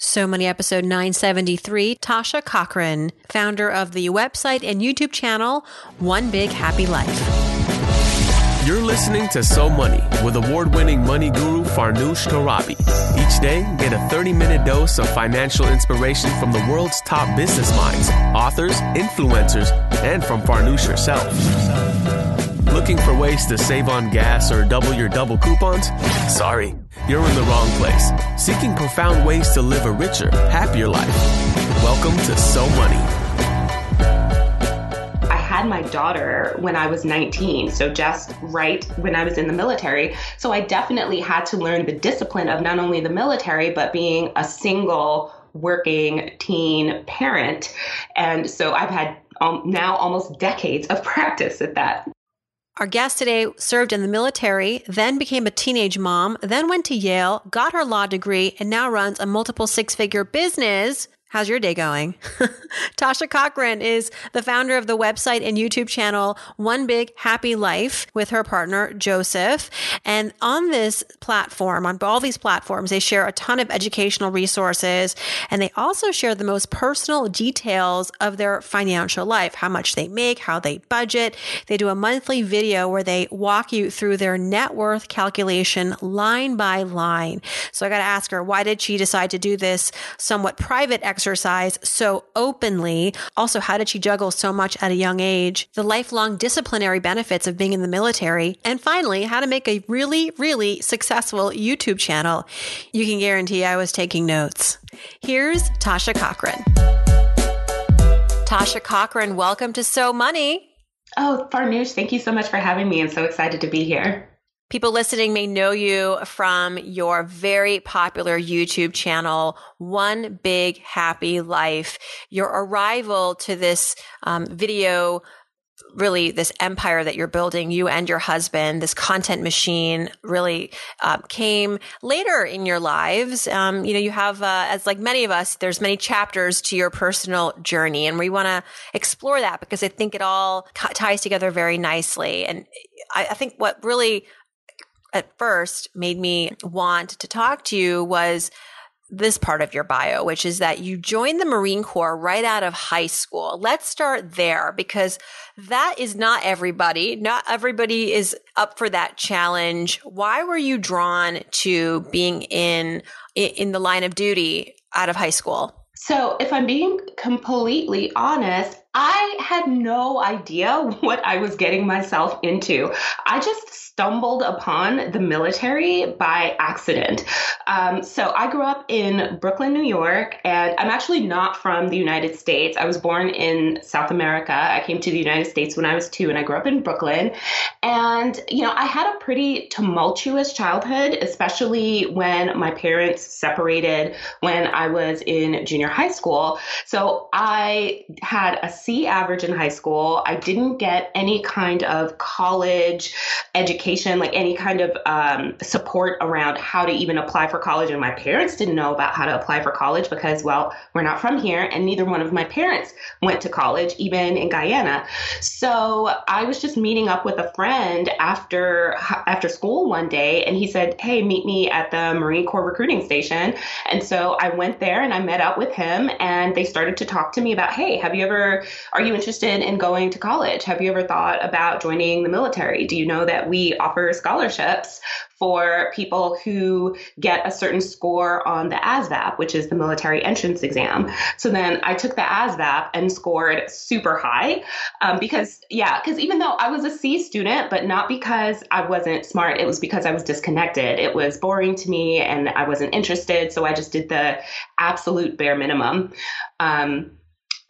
So Money episode 973, Tasha Cochran, founder of the website and YouTube channel One Big Happy Life. You're listening to So Money with award winning money guru Farnoosh Torabi. Each day, get a 30 minute dose of financial inspiration from the world's top business minds, authors, influencers, and from Farnoosh herself. Looking for ways to save on gas or double your double coupons? Sorry, you're in the wrong place. Seeking profound ways to live a richer, happier life. Welcome to So Money. I had my daughter when I was 19, so just right when I was in the military. So I definitely had to learn the discipline of not only the military, but being a single working teen parent. And so I've had um, now almost decades of practice at that. Our guest today served in the military, then became a teenage mom, then went to Yale, got her law degree, and now runs a multiple six figure business How's your day going? Tasha Cochran is the founder of the website and YouTube channel One Big Happy Life with her partner Joseph. And on this platform, on all these platforms, they share a ton of educational resources and they also share the most personal details of their financial life, how much they make, how they budget. They do a monthly video where they walk you through their net worth calculation line by line. So I got to ask her, why did she decide to do this somewhat private exercise so openly. Also, how did she juggle so much at a young age? The lifelong disciplinary benefits of being in the military. And finally, how to make a really, really successful YouTube channel. You can guarantee I was taking notes. Here's Tasha Cochran. Tasha Cochran, welcome to So Money. Oh, Farnoosh, thank you so much for having me. I'm so excited to be here. People listening may know you from your very popular YouTube channel, One Big Happy Life. Your arrival to this um, video really this empire that you're building, you and your husband, this content machine really uh, came later in your lives. Um, you know, you have, uh, as like many of us, there's many chapters to your personal journey, and we want to explore that because I think it all ties together very nicely. And I, I think what really at first made me want to talk to you was this part of your bio, which is that you joined the Marine Corps right out of high school. Let's start there because that is not everybody. Not everybody is up for that challenge. Why were you drawn to being in, in the line of duty out of high school? So, if I'm being completely honest, I had no idea what I was getting myself into. I just stumbled upon the military by accident. Um, so I grew up in Brooklyn, New York, and I'm actually not from the United States. I was born in South America. I came to the United States when I was two, and I grew up in Brooklyn. And, you know, I had a pretty tumultuous childhood, especially when my parents separated when I was in junior high school. So I had a Average in high school. I didn't get any kind of college education education, like any kind of um, support around how to even apply for college. And my parents didn't know about how to apply for college because, well, we're not from here, and neither one of my parents went to college, even in Guyana. So I was just meeting up with a friend after after school one day, and he said, "Hey, meet me at the Marine Corps recruiting station." And so I went there and I met up with him, and they started to talk to me about, "Hey, have you ever? Are you interested in going to college? Have you ever thought about joining the military? Do you know that we offer scholarships for people who get a certain score on the ASVAB, which is the military entrance exam. So then I took the ASVAB and scored super high um, because, yeah, because even though I was a C student, but not because I wasn't smart, it was because I was disconnected. It was boring to me and I wasn't interested. So I just did the absolute bare minimum. Um,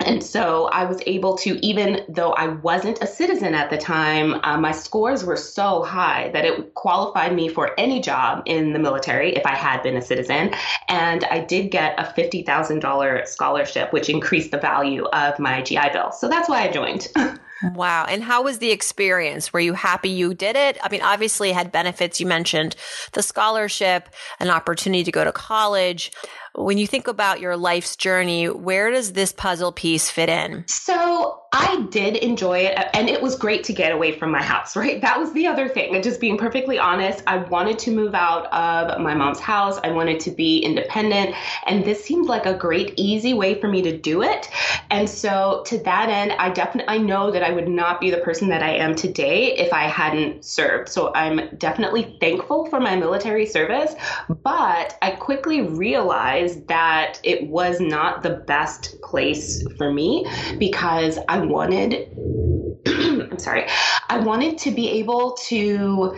and so I was able to, even though I wasn't a citizen at the time, uh, my scores were so high that it qualified me for any job in the military if I had been a citizen. And I did get a $50,000 scholarship, which increased the value of my GI Bill. So that's why I joined. Wow. And how was the experience? Were you happy you did it? I mean, obviously it had benefits. You mentioned the scholarship, an opportunity to go to college. When you think about your life's journey, where does this puzzle piece fit in? So I did enjoy it, and it was great to get away from my house, right? That was the other thing. And just being perfectly honest, I wanted to move out of my mom's house. I wanted to be independent, and this seemed like a great, easy way for me to do it. And so, to that end, I definitely I know that I would not be the person that I am today if I hadn't served. So I'm definitely thankful for my military service, but I quickly realized that it was not the best place for me because I wanted, I'm sorry, I wanted to be able to.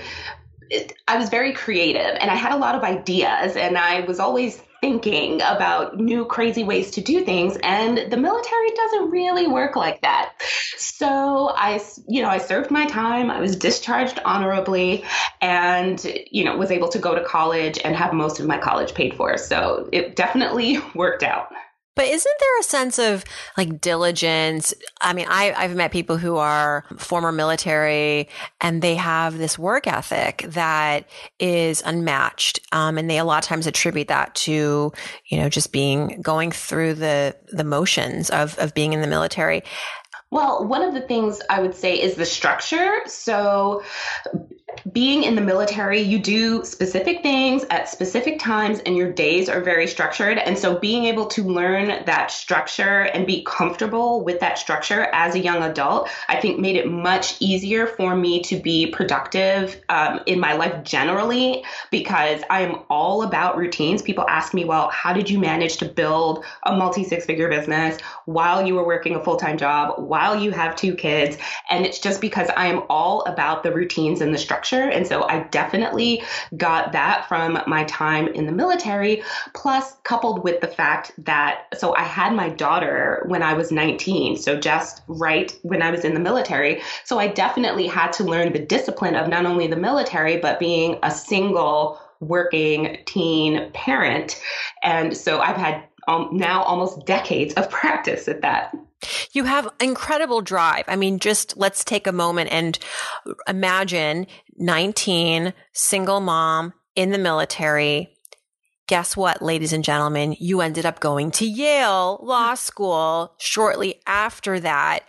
I was very creative and I had a lot of ideas, and I was always thinking about new crazy ways to do things and the military doesn't really work like that. So i you know i served my time i was discharged honorably and you know was able to go to college and have most of my college paid for. So it definitely worked out but isn't there a sense of like diligence? I mean, I, I've met people who are former military and they have this work ethic that is unmatched. Um, and they a lot of times attribute that to, you know, just being going through the, the motions of, of being in the military. Well, one of the things I would say is the structure. So, being in the military, you do specific things at specific times, and your days are very structured. And so, being able to learn that structure and be comfortable with that structure as a young adult, I think made it much easier for me to be productive um, in my life generally because I am all about routines. People ask me, well, how did you manage to build a multi six figure business while you were working a full time job, while you have two kids? And it's just because I am all about the routines and the structure structure. And so I definitely got that from my time in the military, plus coupled with the fact that, so I had my daughter when I was 19, so just right when I was in the military. So I definitely had to learn the discipline of not only the military, but being a single working teen parent. And so I've had um, now almost decades of practice at that. You have incredible drive. I mean, just let's take a moment and imagine 19, single mom in the military. Guess what, ladies and gentlemen? You ended up going to Yale Law hmm. School shortly after that.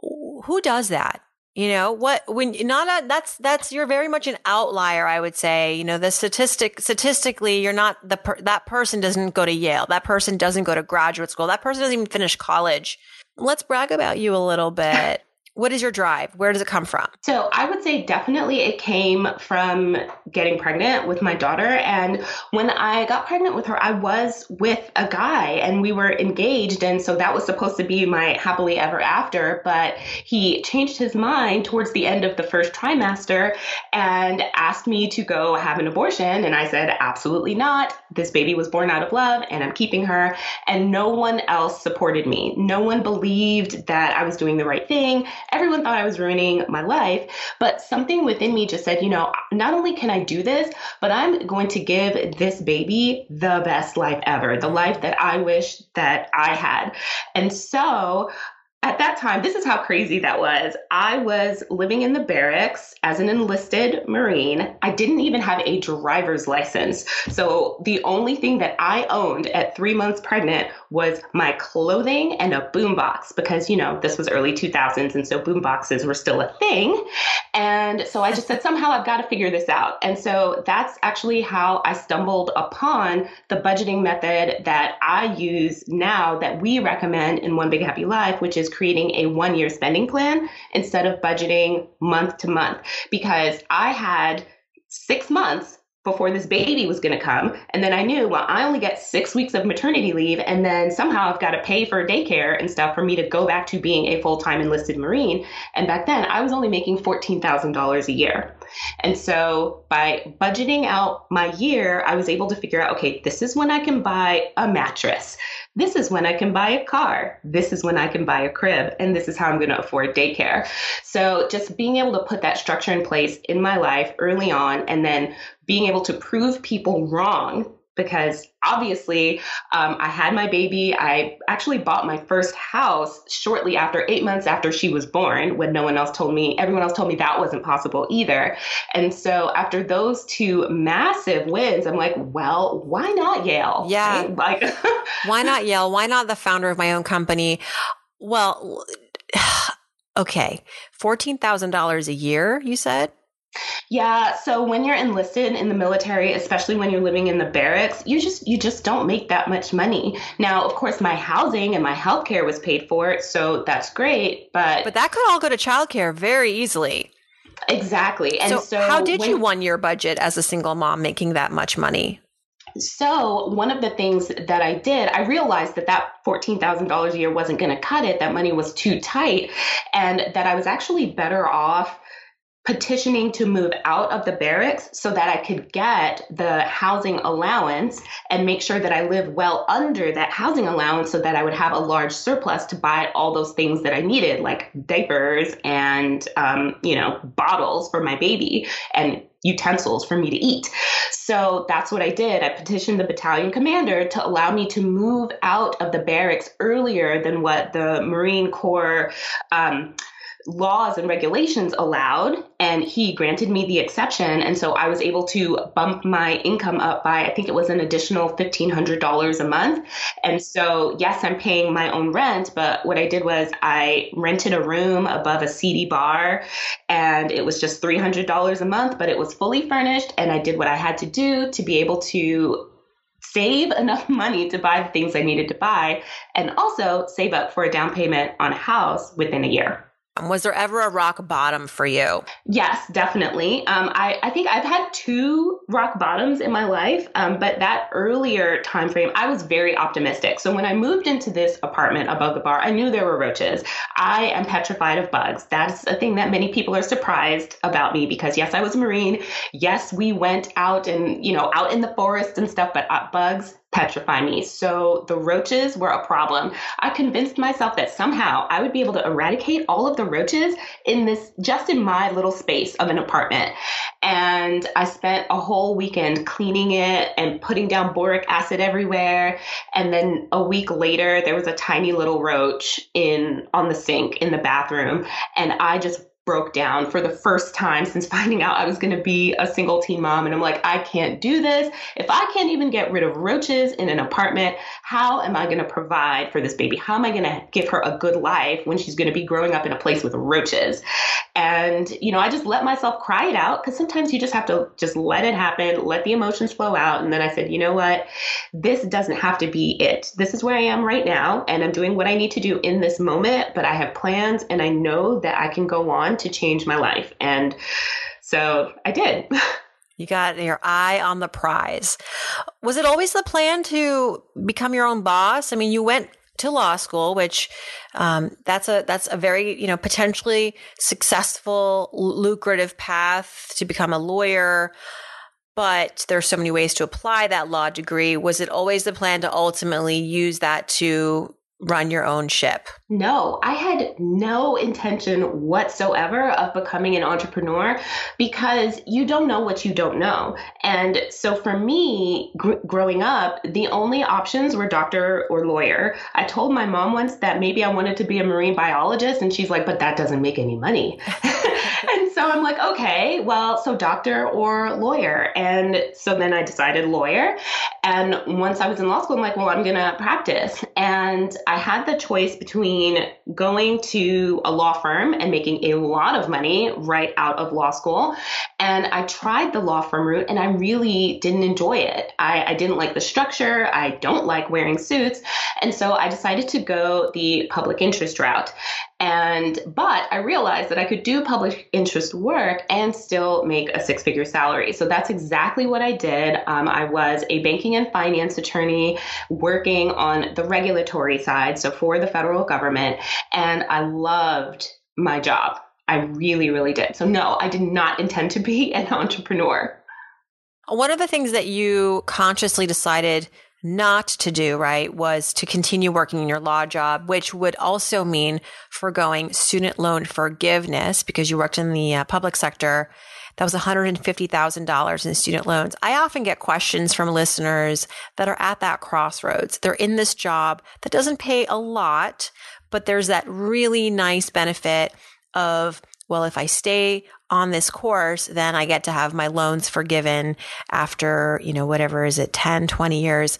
Who does that? You know what? When not a, that's that's you're very much an outlier, I would say. You know, the statistic statistically, you're not the per, that person doesn't go to Yale. That person doesn't go to graduate school. That person doesn't even finish college. Let's brag about you a little bit. What is your drive? Where does it come from? So I would say definitely it came from getting pregnant with my daughter. And when I got pregnant with her, I was with a guy and we were engaged. And so that was supposed to be my happily ever after. But he changed his mind towards the end of the first trimester and asked me to go have an abortion. And I said, absolutely not. This baby was born out of love and I'm keeping her. And no one else supported me. No one believed that I was doing the right thing everyone thought I was ruining my life. But something within me just said, you know, not only can I do this, but I'm going to give this baby the best life ever, the life that I wish that I had. And so at that time, this is how crazy that was. I was living in the barracks as an enlisted Marine. I didn't even have a driver's license. So the only thing that I owned at three months pregnant was my clothing and a boombox because, you know, this was early 2000s. And so boomboxes were still a thing. And so I just said, somehow I've got to figure this out. And so that's actually how I stumbled upon the budgeting method that I use now that we recommend in One Big Happy Life, which is creating a one year spending plan instead of budgeting month to month because I had six months before this baby was going to come. And then I knew, well, I only get six weeks of maternity leave. And then somehow I've got to pay for daycare and stuff for me to go back to being a full time enlisted Marine. And back then I was only making $14,000 a year. And so by budgeting out my year, I was able to figure out, okay, this is when I can buy a mattress. This is when I can buy a car. This is when I can buy a crib. And this is how I'm going to afford daycare. So just being able to put that structure in place in my life early on and then being able to prove people wrong because obviously um, I had my baby. I actually bought my first house shortly after eight months after she was born, when no one else told me, everyone else told me that wasn't possible either. And so after those two massive wins, I'm like, well, why not Yale? Yeah. Right? Like, why not Yale? Why not the founder of my own company? Well, okay, $14,000 a year, you said? Yeah, so when you're enlisted in the military, especially when you're living in the barracks, you just you just don't make that much money. Now, of course, my housing and my health care was paid for, so that's great, but But that could all go to childcare very easily. Exactly. And so, so how did when, you one year budget as a single mom making that much money? So, one of the things that I did, I realized that that $14,000 a year wasn't going to cut it, that money was too tight, and that I was actually better off petitioning to move out of the barracks so that I could get the housing allowance and make sure that I live well under that housing allowance so that I would have a large surplus to buy all those things that I needed, like diapers and, um, you know, bottles for my baby and utensils for me to eat. So that's what I did. I petitioned the battalion commander to allow me to move out of the barracks earlier than what the Marine Corps. Um, laws and regulations allowed, and he granted me the exception. And so I was able to bump my income up by, I think it was an additional $1,500 a month. And so, yes, I'm paying my own rent, but what I did was I rented a room above a seedy bar, and it was just $300 a month, but it was fully furnished. And I did what I had to do to be able to save enough money to buy the things I needed to buy and also save up for a down payment on a house within a year. Was there ever a rock bottom for you? Yes, definitely. Um, I, I think I've had two rock bottoms in my life, um, but that earlier time frame, I was very optimistic. So when I moved into this apartment above the bar, I knew there were roaches. I am petrified of bugs. That's a thing that many people are surprised about me because yes, I was a Marine. Yes, we went out and you know out in the forest and stuff, but uh, bugs petrify me. So the roaches were a problem. I convinced myself that somehow I would be able to eradicate all of the roaches in this just in my little space of an apartment. And I spent a whole weekend cleaning it and putting down boric acid everywhere. And then a week later, there was a tiny little roach in on the sink in the bathroom. And I just broke down for the first time since finding out I was going to be a single teen mom. And I'm like, I can't do this. If I can't even get rid of roaches in an apartment, how am I going to provide for this baby? How am I going to give her a good life when she's going to be growing up in a place with roaches? And, you know, I just let myself cry it out because sometimes you just have to just let it happen, let the emotions flow out. And then I said, you know what? This doesn't have to be it. This is where I am right now. And I'm doing what I need to do in this moment, but I have plans and I know that I can go on to change my life. And so I did. You got your eye on the prize. Was it always the plan to become your own boss? I mean, you went to law school, which um, that's a that's a very you know potentially successful, lucrative path to become a lawyer. But there's so many ways to apply that law degree. Was it always the plan to ultimately use that to run your own ship? No, I had no intention whatsoever of becoming an entrepreneur because you don't know what you don't know. And so for me, gr- growing up, the only options were doctor or lawyer. I told my mom once that maybe I wanted to be a marine biologist, and she's like, but that doesn't make any money. and so I'm like, okay, well, so doctor or lawyer. And so then I decided lawyer. And once I was in law school, I'm like, well, I'm going to practice. And I had the choice between going to a law firm and making a lot of money right out of law school. And I tried the law firm route and I really didn't enjoy it. I, I didn't like the structure. I don't like wearing suits. And so I decided to go the public interest route. And, but I realized that I could do public interest work and still make a six figure salary. So that's exactly what I did. Um, I was a banking and finance attorney working on the regulatory side, so for the federal government. And I loved my job. I really, really did. So, no, I did not intend to be an entrepreneur. What are the things that you consciously decided not to do, right, was to continue working in your law job, which would also mean foregoing student loan forgiveness because you worked in the uh, public sector. That was $150,000 in student loans. I often get questions from listeners that are at that crossroads. They're in this job that doesn't pay a lot, but there's that really nice benefit of well, if I stay on this course, then I get to have my loans forgiven after, you know, whatever is it, 10, 20 years.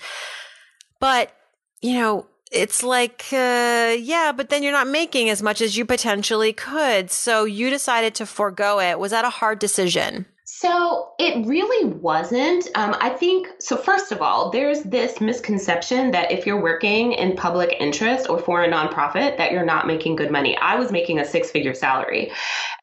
But, you know, it's like, uh, yeah, but then you're not making as much as you potentially could. So you decided to forego it. Was that a hard decision? So it really wasn't. Um, I think, so first of all, there's this misconception that if you're working in public interest or for a nonprofit, that you're not making good money. I was making a six figure salary.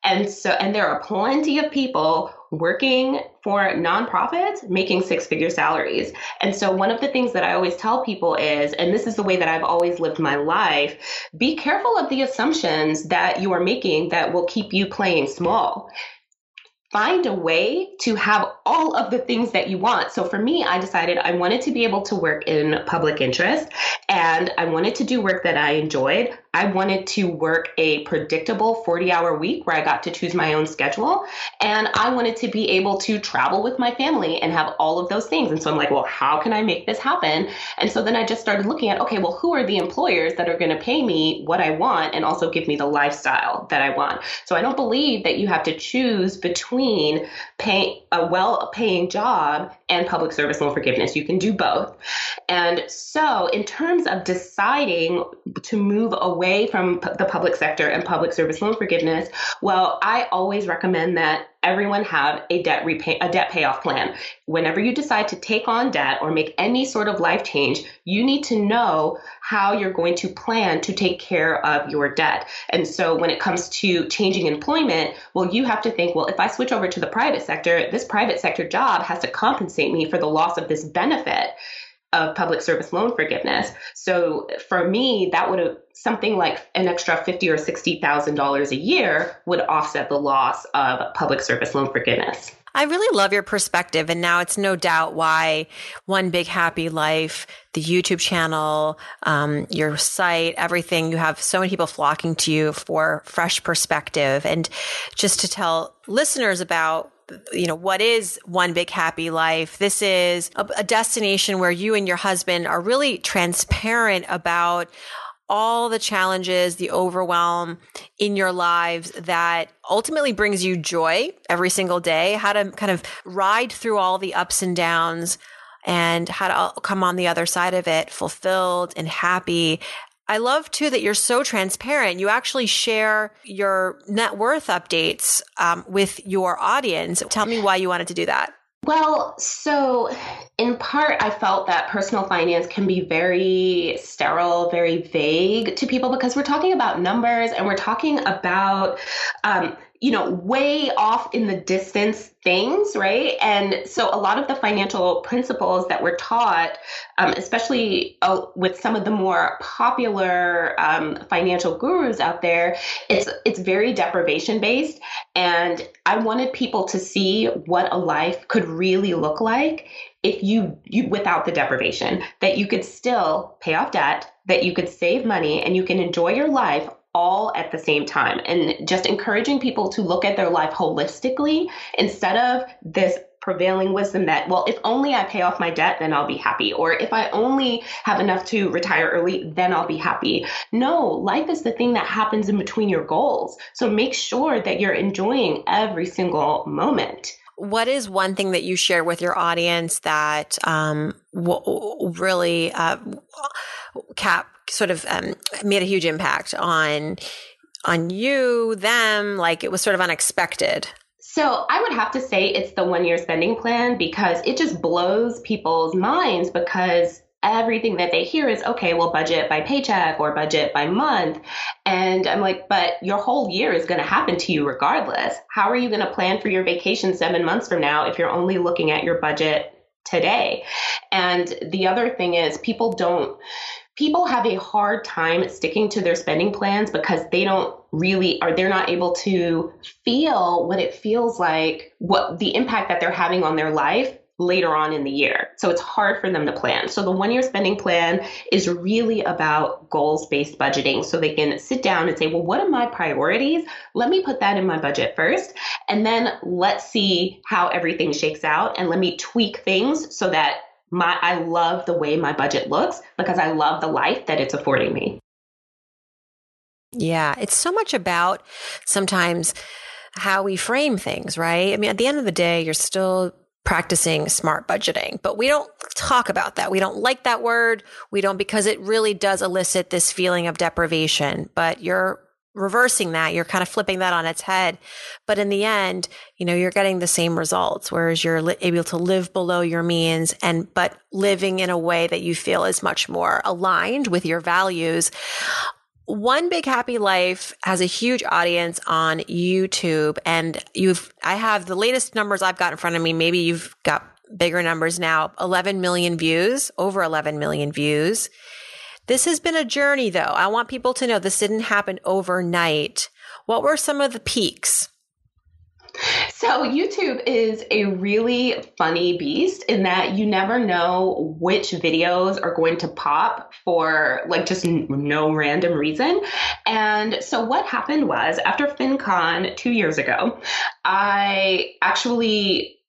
And so, and there are plenty of people working for nonprofits making six figure salaries. And so, one of the things that I always tell people is, and this is the way that I've always lived my life be careful of the assumptions that you are making that will keep you playing small find a way to have all of the things that you want. So for me, I decided I wanted to be able to work in public interest and I wanted to do work that I enjoyed. I wanted to work a predictable 40 hour week where I got to choose my own schedule. And I wanted to be able to travel with my family and have all of those things. And so I'm like, well, how can I make this happen? And so then I just started looking at, okay, well, who are the employers that are going to pay me what I want and also give me the lifestyle that I want? So I don't believe that you have to choose between pay, a well paying job and public service loan forgiveness. You can do both. And so, in terms of deciding to move away from the public sector and public service loan forgiveness, well, I always recommend that everyone have a debt repay a debt payoff plan. Whenever you decide to take on debt or make any sort of life change, you need to know how you're going to plan to take care of your debt. And so when it comes to changing employment, well you have to think, well if I switch over to the private sector, this private sector job has to compensate me for the loss of this benefit of public service loan forgiveness. So for me, that would have something like an extra fifty or sixty thousand dollars a year would offset the loss of public service loan forgiveness. I really love your perspective. And now it's no doubt why One Big Happy Life, the YouTube channel, um, your site, everything, you have so many people flocking to you for fresh perspective. And just to tell listeners about you know, what is one big happy life? This is a, a destination where you and your husband are really transparent about all the challenges, the overwhelm in your lives that ultimately brings you joy every single day, how to kind of ride through all the ups and downs and how to come on the other side of it fulfilled and happy I love too that you're so transparent. You actually share your net worth updates um, with your audience. Tell me why you wanted to do that. Well, so in part, I felt that personal finance can be very sterile, very vague to people because we're talking about numbers and we're talking about um, you know, way off in the distance things, right? And so a lot of the financial principles that we're taught, um, especially uh, with some of the more popular um, financial gurus out there, it's it's very deprivation based. And I wanted people to see what a life could really look like if you, you without the deprivation that you could still pay off debt that you could save money and you can enjoy your life all at the same time and just encouraging people to look at their life holistically instead of this prevailing wisdom that, well, if only I pay off my debt, then I'll be happy. Or if I only have enough to retire early, then I'll be happy. No, life is the thing that happens in between your goals. So make sure that you're enjoying every single moment. What is one thing that you share with your audience that um, w- really uh, cap sort of um, made a huge impact on on you, them? Like it was sort of unexpected. So I would have to say it's the one year spending plan because it just blows people's minds because everything that they hear is okay, well, budget by paycheck or budget by month. And I'm like, but your whole year is going to happen to you regardless. How are you going to plan for your vacation seven months from now if you're only looking at your budget today? And the other thing is, people don't people have a hard time sticking to their spending plans because they don't really are they're not able to feel what it feels like what the impact that they're having on their life later on in the year. So it's hard for them to plan. So the one year spending plan is really about goals based budgeting. So they can sit down and say, well, what are my priorities? Let me put that in my budget first. And then let's see how everything shakes out. And let me tweak things so that my, I love the way my budget looks because I love the life that it's affording me. Yeah, it's so much about sometimes how we frame things, right? I mean, at the end of the day, you're still practicing smart budgeting, but we don't talk about that. We don't like that word. We don't because it really does elicit this feeling of deprivation, but you're reversing that. You're kind of flipping that on its head. But in the end, you know, you're getting the same results, whereas you're li- able to live below your means and, but living in a way that you feel is much more aligned with your values one Big Happy Life has a huge audience on YouTube and you've, I have the latest numbers I've got in front of me. Maybe you've got bigger numbers now 11 million views, over 11 million views. This has been a journey though. I want people to know this didn't happen overnight. What were some of the peaks? So, YouTube is a really funny beast in that you never know which videos are going to pop for like just no random reason. And so, what happened was after FinCon two years ago, I actually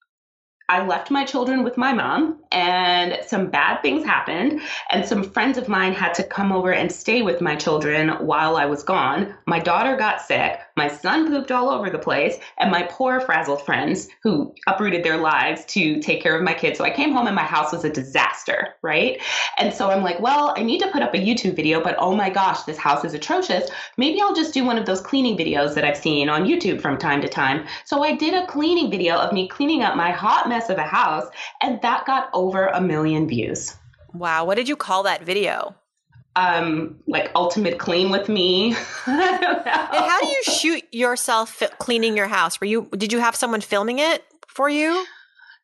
I left my children with my mom, and some bad things happened. And some friends of mine had to come over and stay with my children while I was gone. My daughter got sick. My son pooped all over the place. And my poor frazzled friends who uprooted their lives to take care of my kids. So I came home and my house was a disaster, right? And so I'm like, well, I need to put up a YouTube video, but oh my gosh, this house is atrocious. Maybe I'll just do one of those cleaning videos that I've seen on YouTube from time to time. So I did a cleaning video of me cleaning up my hot mess of a house, and that got over a million views. Wow. What did you call that video? Um, like ultimate clean with me. and how do you shoot yourself cleaning your house? Were you did you have someone filming it for you?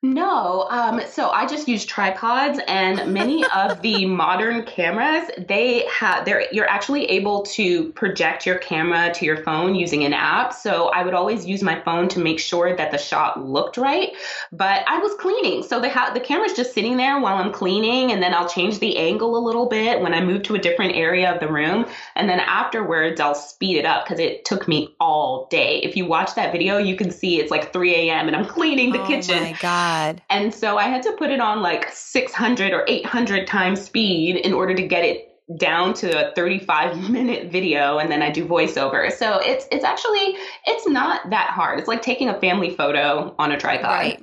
No, um, so I just use tripods, and many of the modern cameras they have they're you're actually able to project your camera to your phone using an app. So I would always use my phone to make sure that the shot looked right. But I was cleaning, so the ha- the camera's just sitting there while I'm cleaning, and then I'll change the angle a little bit when I move to a different area of the room, and then afterwards I'll speed it up because it took me all day. If you watch that video, you can see it's like 3 a.m. and I'm cleaning the oh kitchen. Oh my god. God. And so I had to put it on like 600 or 800 times speed in order to get it down to a 35 minute video and then I do voiceover. So it's it's actually it's not that hard. It's like taking a family photo on a tripod. Right.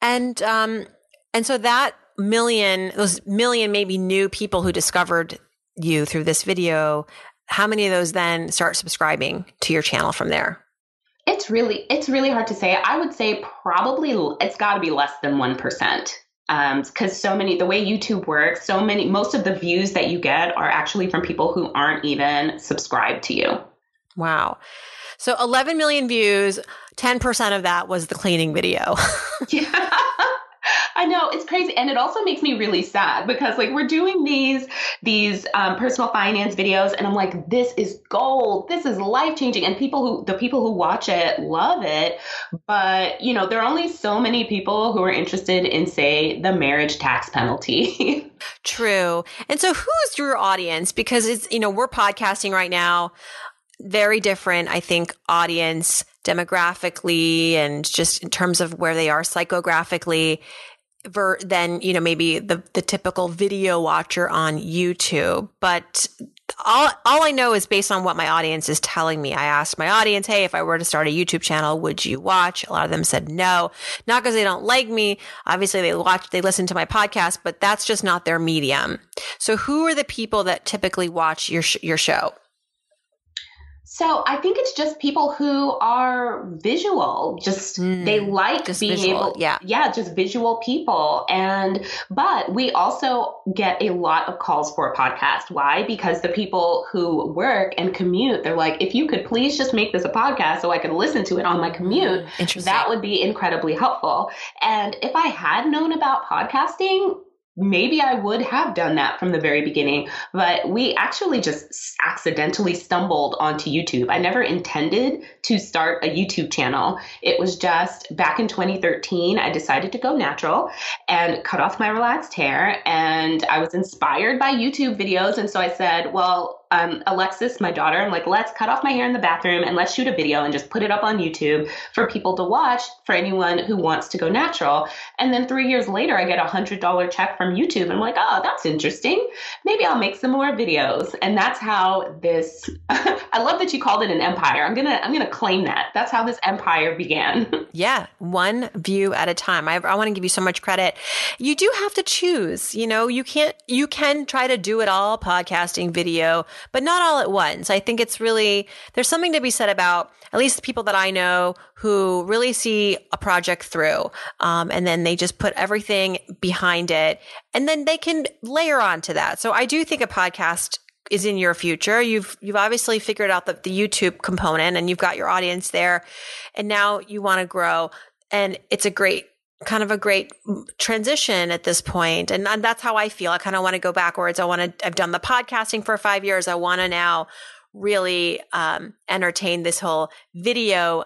And um and so that million those million maybe new people who discovered you through this video, how many of those then start subscribing to your channel from there? It's really it's really hard to say. I would say probably it's got to be less than 1%. Um, cuz so many the way YouTube works, so many most of the views that you get are actually from people who aren't even subscribed to you. Wow. So 11 million views, 10% of that was the cleaning video. yeah. I know it's crazy, and it also makes me really sad because like we're doing these these um, personal finance videos, and I'm like, this is gold, this is life changing, and people who the people who watch it love it, but you know there are only so many people who are interested in say the marriage tax penalty. True, and so who's your audience? Because it's you know we're podcasting right now. Very different, I think, audience demographically and just in terms of where they are psychographically ver- than you know maybe the the typical video watcher on YouTube. But all all I know is based on what my audience is telling me. I asked my audience, "Hey, if I were to start a YouTube channel, would you watch?" A lot of them said no, not because they don't like me. Obviously, they watch, they listen to my podcast, but that's just not their medium. So, who are the people that typically watch your your show? So I think it's just people who are visual. Just mm, they like just being visual, able, yeah, yeah, just visual people. And but we also get a lot of calls for a podcast. Why? Because the people who work and commute, they're like, if you could please just make this a podcast so I could listen to it on my commute, that would be incredibly helpful. And if I had known about podcasting maybe I would have done that from the very beginning, but we actually just accidentally stumbled onto YouTube. I never intended to start a YouTube channel. It was just back in 2013, I decided to go natural and cut off my relaxed hair. And I was inspired by YouTube videos. And so I said, well, um, Alexis, my daughter, I'm like, let's cut off my hair in the bathroom and let's shoot a video and just put it up on YouTube for people to watch for anyone who wants to go natural. And then three years later, I get a hundred dollar check from YouTube. And I'm like, oh, that's interesting. Maybe I'll make some more videos. And that's how this. I love that you called it an empire. I'm gonna I'm gonna claim that. That's how this empire began. yeah, one view at a time. I, I want to give you so much credit. You do have to choose. You know, you can't. You can try to do it all, podcasting, video but not all at once. I think it's really, there's something to be said about at least the people that I know who really see a project through. Um, and then they just put everything behind it and then they can layer on to that. So I do think a podcast is in your future. You've you've obviously figured out the, the YouTube component and you've got your audience there and now you want to grow and it's a great kind of a great transition at this. And, and that's how I feel. I kind of want to go backwards. I want to, I've done the podcasting for five years. I want to now really um, entertain this whole video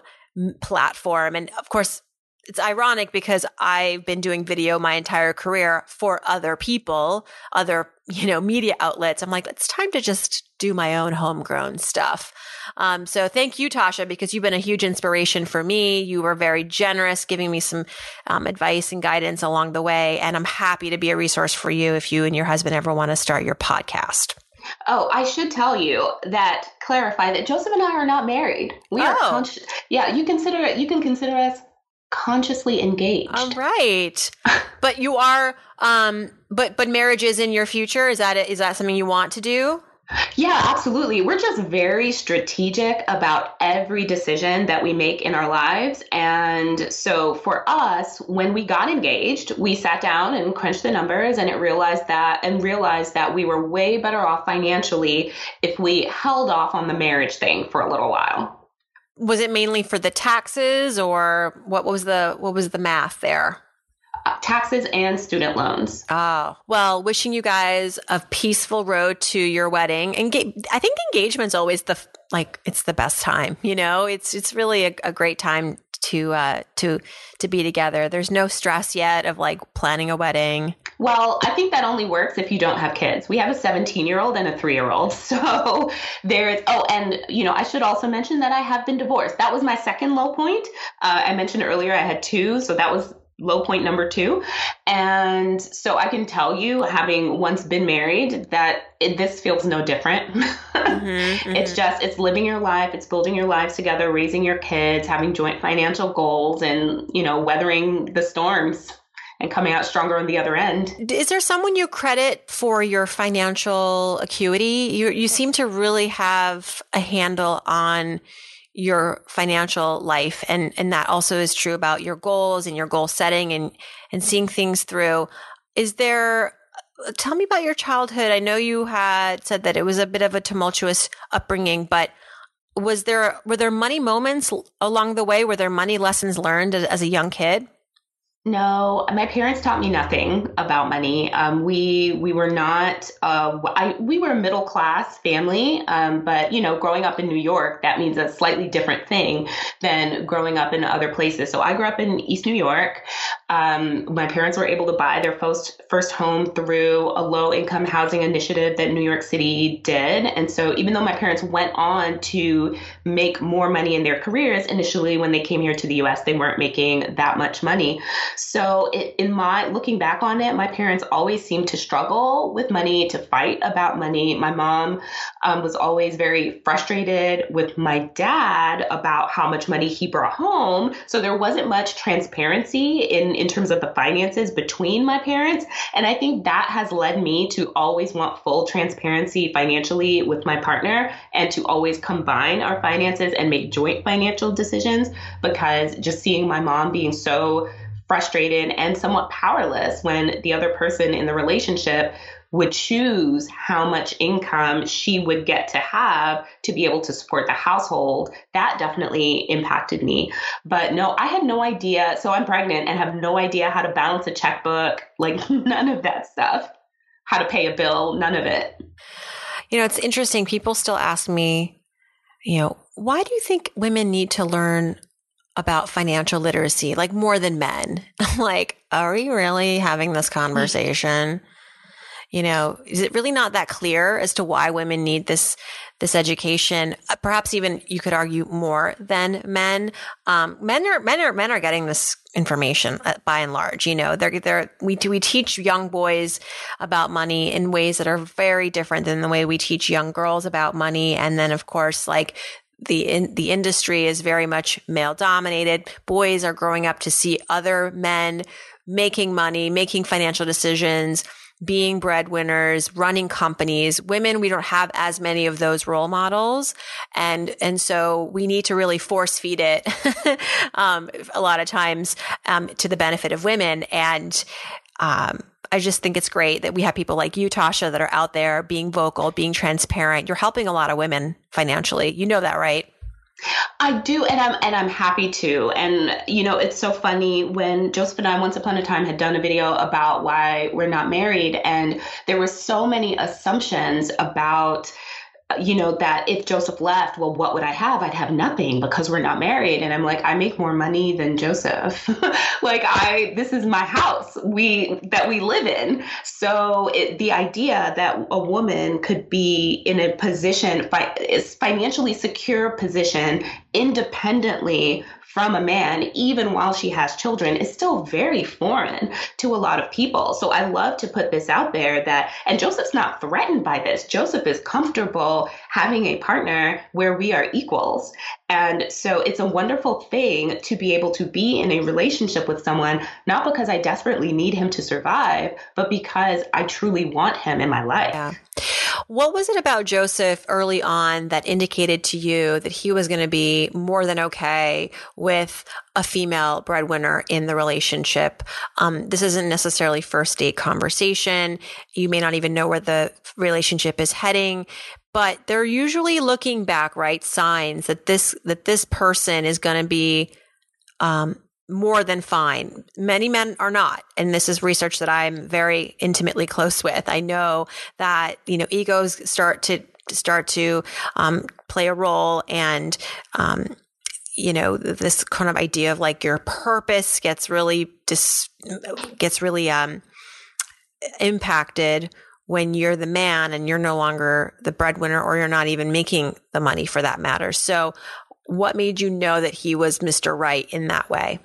platform. And of course, it's ironic because I've been doing video my entire career for other people, other, you know, media outlets. I'm like, it's time to just do my own homegrown stuff. Um, so thank you, Tasha, because you've been a huge inspiration for me. You were very generous, giving me some um, advice and guidance along the way. And I'm happy to be a resource for you if you and your husband ever want to start your podcast. Oh, I should tell you that clarify that Joseph and I are not married. We oh. are conscious. Yeah, you consider it. You can consider us consciously engaged. All right. but you are um but but marriage is in your future? Is that is that something you want to do? Yeah, absolutely. We're just very strategic about every decision that we make in our lives. And so for us, when we got engaged, we sat down and crunched the numbers and it realized that and realized that we were way better off financially if we held off on the marriage thing for a little while was it mainly for the taxes or what was the what was the math there? Uh, taxes and student loans. Oh, well, wishing you guys a peaceful road to your wedding. And I think engagement's always the like it's the best time, you know? It's it's really a, a great time to uh to to be together. There's no stress yet of like planning a wedding. Well, I think that only works if you don't have kids. We have a 17 year old and a three year old. So there's, oh, and, you know, I should also mention that I have been divorced. That was my second low point. Uh, I mentioned earlier I had two. So that was low point number two. And so I can tell you, having once been married, that it, this feels no different. mm-hmm, mm-hmm. It's just, it's living your life, it's building your lives together, raising your kids, having joint financial goals, and, you know, weathering the storms and coming out stronger on the other end. Is there someone you credit for your financial acuity? You, you seem to really have a handle on your financial life and and that also is true about your goals and your goal setting and and seeing things through is there uh, tell me about your childhood i know you had said that it was a bit of a tumultuous upbringing but was there were there money moments along the way were there money lessons learned as a young kid no, my parents taught me nothing about money. Um, we we were not uh, I, we were a middle class family, um, but you know, growing up in New York, that means a slightly different thing than growing up in other places. So I grew up in East New York. Um, my parents were able to buy their first first home through a low income housing initiative that New York City did, and so even though my parents went on to make more money in their careers, initially when they came here to the U.S., they weren't making that much money. So, it, in my looking back on it, my parents always seemed to struggle with money, to fight about money. My mom um, was always very frustrated with my dad about how much money he brought home. So, there wasn't much transparency in, in terms of the finances between my parents. And I think that has led me to always want full transparency financially with my partner and to always combine our finances and make joint financial decisions because just seeing my mom being so frustrated and somewhat powerless when the other person in the relationship would choose how much income she would get to have to be able to support the household, that definitely impacted me. But no, I had no idea. So I'm pregnant and have no idea how to balance a checkbook, like none of that stuff, how to pay a bill, none of it. You know, it's interesting. People still ask me, you know, why do you think women need to learn about financial literacy, like more than men? I'm like, are we really having this mm. conversation? You know, is it really not that clear as to why women need this this education? Uh, perhaps even you could argue more than men. Um, men are men are men are getting this information uh, by and large. You know, they're they're we we teach young boys about money in ways that are very different than the way we teach young girls about money. And then, of course, like the in, the industry is very much male dominated. Boys are growing up to see other men making money, making financial decisions being breadwinners, running companies. Women, we don't have as many of those role models. And, and so we need to really force feed it, um, a lot of times, um, to the benefit of women. And, um, I just think it's great that we have people like you, Tasha, that are out there being vocal, being transparent. You're helping a lot of women financially. You know that, right? I do, and I'm and I'm happy to. And you know, it's so funny when Joseph and I once upon a time had done a video about why we're not married, and there were so many assumptions about you know, that if Joseph left, well, what would I have? I'd have nothing because we're not married. And I'm like, I make more money than Joseph. like I, this is my house we, that we live in. So it, the idea that a woman could be in a position, fi- financially secure position independently from a man, even while she has children, is still very foreign to a lot of people. So I love to put this out there that, and Joseph's not threatened by this. Joseph is comfortable having a partner where we are equals. And so it's a wonderful thing to be able to be in a relationship with someone, not because I desperately need him to survive, but because I truly want him in my life. Yeah. What was it about Joseph early on that indicated to you that he was going to be more than okay with a female breadwinner in the relationship? Um, this isn't necessarily first date conversation. You may not even know where the relationship is heading, but they're usually looking back, right? Signs that this, that this person is going to be, um, more than fine. Many men are not. And this is research that I'm very intimately close with. I know that, you know, egos start to, start to, um, play a role and, um, you know, this kind of idea of like your purpose gets really dis, gets really, um, impacted when you're the man and you're no longer the breadwinner or you're not even making the money for that matter. So what made you know that he was Mr. Right in that way?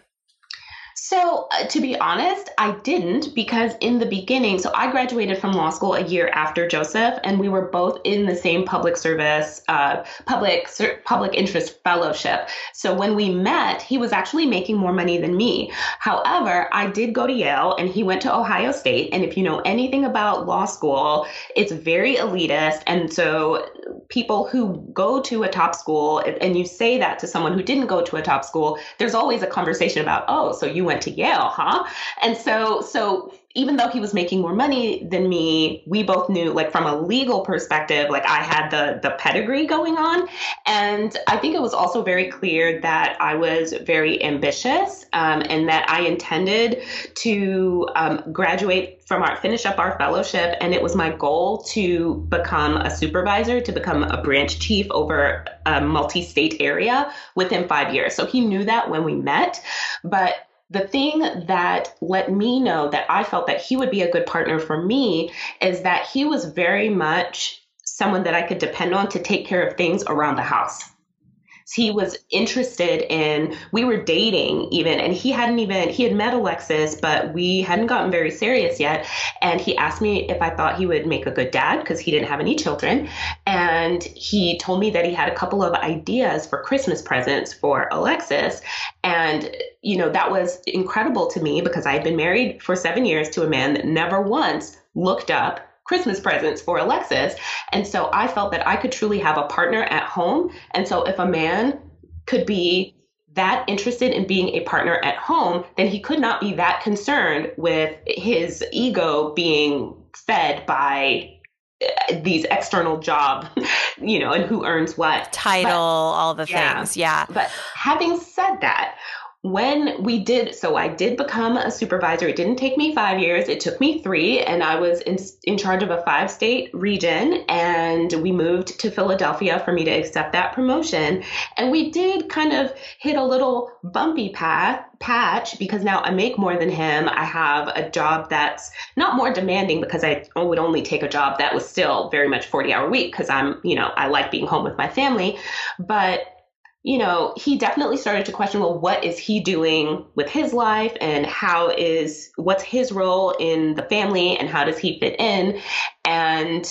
So, uh, to be honest, I didn't because in the beginning, so I graduated from law school a year after Joseph, and we were both in the same public service, uh, public public interest fellowship. So when we met, he was actually making more money than me. However, I did go to Yale, and he went to Ohio State. And if you know anything about law school, it's very elitist, and so people who go to a top school, and you say that to someone who didn't go to a top school, there's always a conversation about, oh, so you went went to Yale, huh? And so, so even though he was making more money than me, we both knew, like from a legal perspective, like I had the the pedigree going on, and I think it was also very clear that I was very ambitious, um, and that I intended to um, graduate from our finish up our fellowship, and it was my goal to become a supervisor, to become a branch chief over a multi-state area within five years. So he knew that when we met, but the thing that let me know that I felt that he would be a good partner for me is that he was very much someone that I could depend on to take care of things around the house he was interested in we were dating even and he hadn't even he had met alexis but we hadn't gotten very serious yet. And he asked me if i thought he would make a good dad because he didn't have any children. And he told me that he had a couple of ideas for christmas presents for alexis. And you know that was incredible to me because i had been married for seven years to a man that never once looked up Christmas presents for Alexis. And so I felt that I could truly have a partner at home. And so if a man could be that interested in being a partner at home, then he could not be that concerned with his ego being fed by uh, these external job, you know, and who earns what title, but, all the yeah, things. Yeah. But having said that, when we did, so I did become a supervisor. It didn't take me five years, it took me three, and I was in, in charge of a five state region. And we moved to Philadelphia for me to accept that promotion. And we did kind of hit a little bumpy path patch because now I make more than him. I have a job that's not more demanding because I would only take a job that was still very much 40 hour week because I'm, you know, I like being home with my family. But you know, he definitely started to question, well, what is he doing with his life and how is, what's his role in the family and how does he fit in? And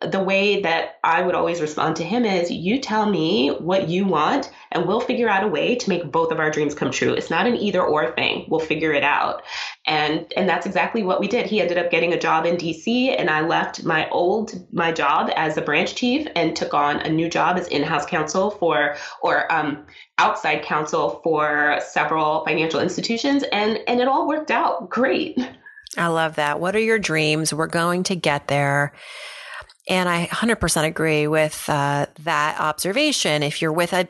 the way that I would always respond to him is you tell me what you want and we'll figure out a way to make both of our dreams come true. It's not an either or thing. We'll figure it out. And and that's exactly what we did. He ended up getting a job in DC and I left my old my job as a branch chief and took on a new job as in-house counsel for or um, outside counsel for several financial institutions and and it all worked out great. I love that. What are your dreams? We're going to get there. And I 100% agree with uh, that observation. If you're with a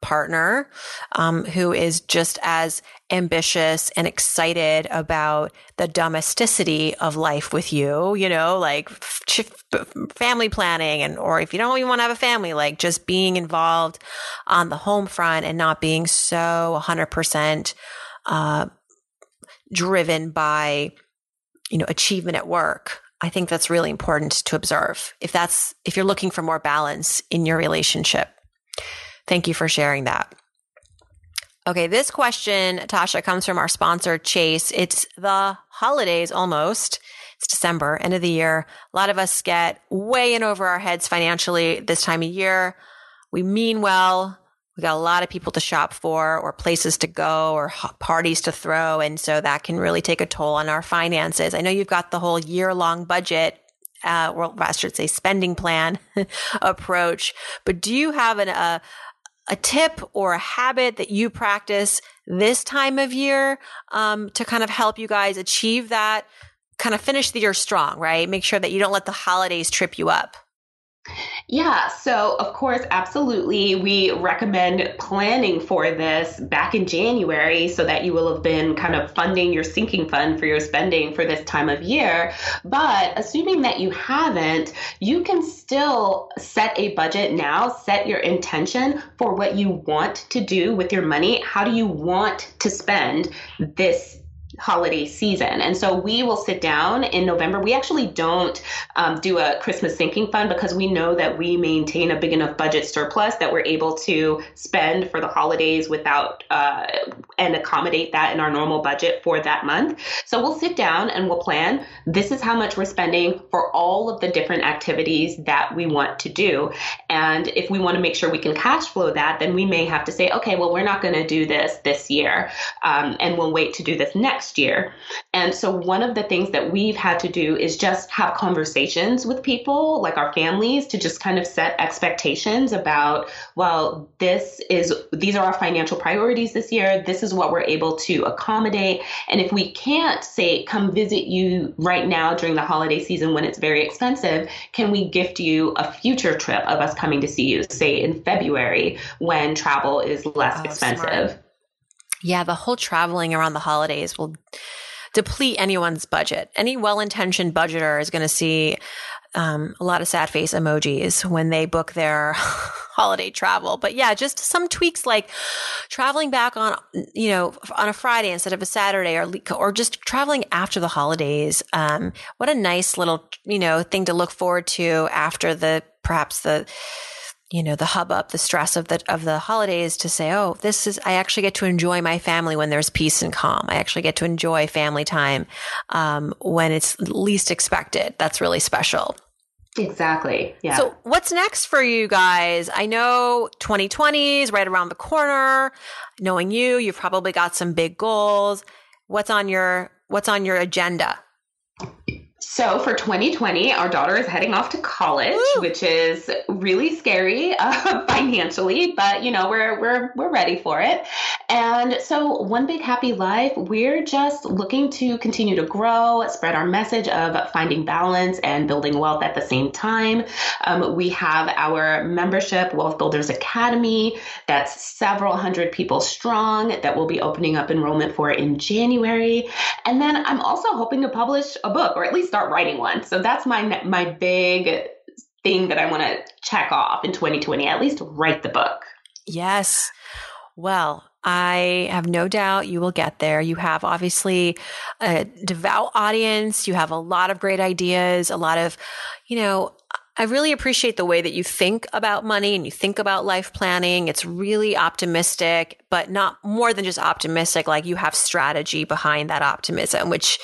partner um, who is just as ambitious and excited about the domesticity of life with you, you know, like family planning and, or if you don't even want to have a family, like just being involved on the home front and not being so 100% uh, driven by, you know, achievement at work. I think that's really important to observe. If that's, if you're looking for more balance in your relationship. Thank you for sharing that. Okay, this question, Tasha, comes from our sponsor, Chase. It's the holidays almost. It's December, end of the year. A lot of us get way in over our heads financially this time of year. We mean well. We got a lot of people to shop for or places to go or parties to throw. And so that can really take a toll on our finances. I know you've got the whole year long budget, uh, or I should say spending plan approach, but do you have an, a, a tip or a habit that you practice this time of year um, to kind of help you guys achieve that, kind of finish the year strong, right? Make sure that you don't let the holidays trip you up. Yeah, so of course, absolutely. We recommend planning for this back in January so that you will have been kind of funding your sinking fund for your spending for this time of year. But assuming that you haven't, you can still set a budget now, set your intention for what you want to do with your money. How do you want to spend this holiday season. And so we will sit down in November. We actually don't um, do a Christmas sinking fund because we know that we maintain a big enough budget surplus that we're able to spend for the holidays without uh, and accommodate that in our normal budget for that month. So we'll sit down and we'll plan this is how much we're spending for all of the different activities that we want to do. And if we want to make sure we can cash flow that, then we may have to say, okay, well, we're not going to do this this year um, and we'll wait to do this next next year. And so one of the things that we've had to do is just have conversations with people, like our families, to just kind of set expectations about, well, this is these are our financial priorities this year. This is what we're able to accommodate. And if we can't say come visit you right now during the holiday season when it's very expensive, can we gift you a future trip of us coming to see you, say in February when travel is less oh, expensive? Smart. Yeah, the whole traveling around the holidays will deplete anyone's budget. Any well intentioned budgeter is going to see um, a lot of sad face emojis when they book their holiday travel. But yeah, just some tweaks like traveling back on, you know, on a Friday instead of a Saturday or, or just traveling after the holidays. Um, what a nice little, you know, thing to look forward to after the, perhaps the, you know, the hubbub, the stress of the, of the holidays to say, oh, this is, I actually get to enjoy my family when there's peace and calm. I actually get to enjoy family time, um, when it's least expected. That's really special. Exactly. Yeah. So what's next for you guys? I know 2020 is right around the corner. Knowing you, you've probably got some big goals. What's on your, what's on your agenda? So for 2020, our daughter is heading off to college, Woo! which is really scary uh, financially, but you know we're we're we're ready for it. And so, one big happy life, we're just looking to continue to grow, spread our message of finding balance and building wealth at the same time. Um, we have our membership, Wealth Builders Academy, that's several hundred people strong that we'll be opening up enrollment for in January. And then I'm also hoping to publish a book, or at least start writing one. So that's my my big thing that I want to check off in 2020. At least write the book. Yes. Well, I have no doubt you will get there. You have obviously a devout audience. You have a lot of great ideas, a lot of, you know, I really appreciate the way that you think about money and you think about life planning. It's really optimistic, but not more than just optimistic. Like you have strategy behind that optimism, which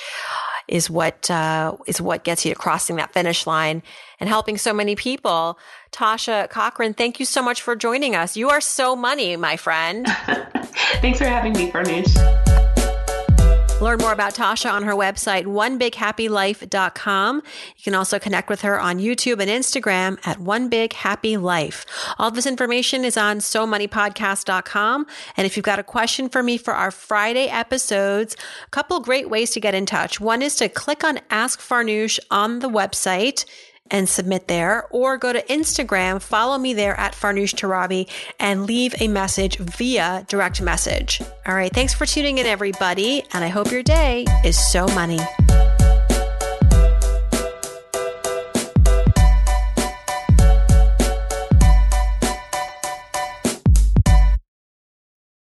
is what uh, is what gets you to crossing that finish line and helping so many people. Tasha Cochran, thank you so much for joining us. You are so money, my friend. Thanks for having me, Farnoosh. Learn more about Tasha on her website, onebighappylife.com. You can also connect with her on YouTube and Instagram at One Big Happy Life. All this information is on SoMoneyPodcast.com. And if you've got a question for me for our Friday episodes, a couple great ways to get in touch. One is to click on Ask Farnoosh on the website and submit there, or go to Instagram, follow me there at Farnoosh Torabi, and leave a message via direct message. All right, thanks for tuning in, everybody, and I hope your day is so money.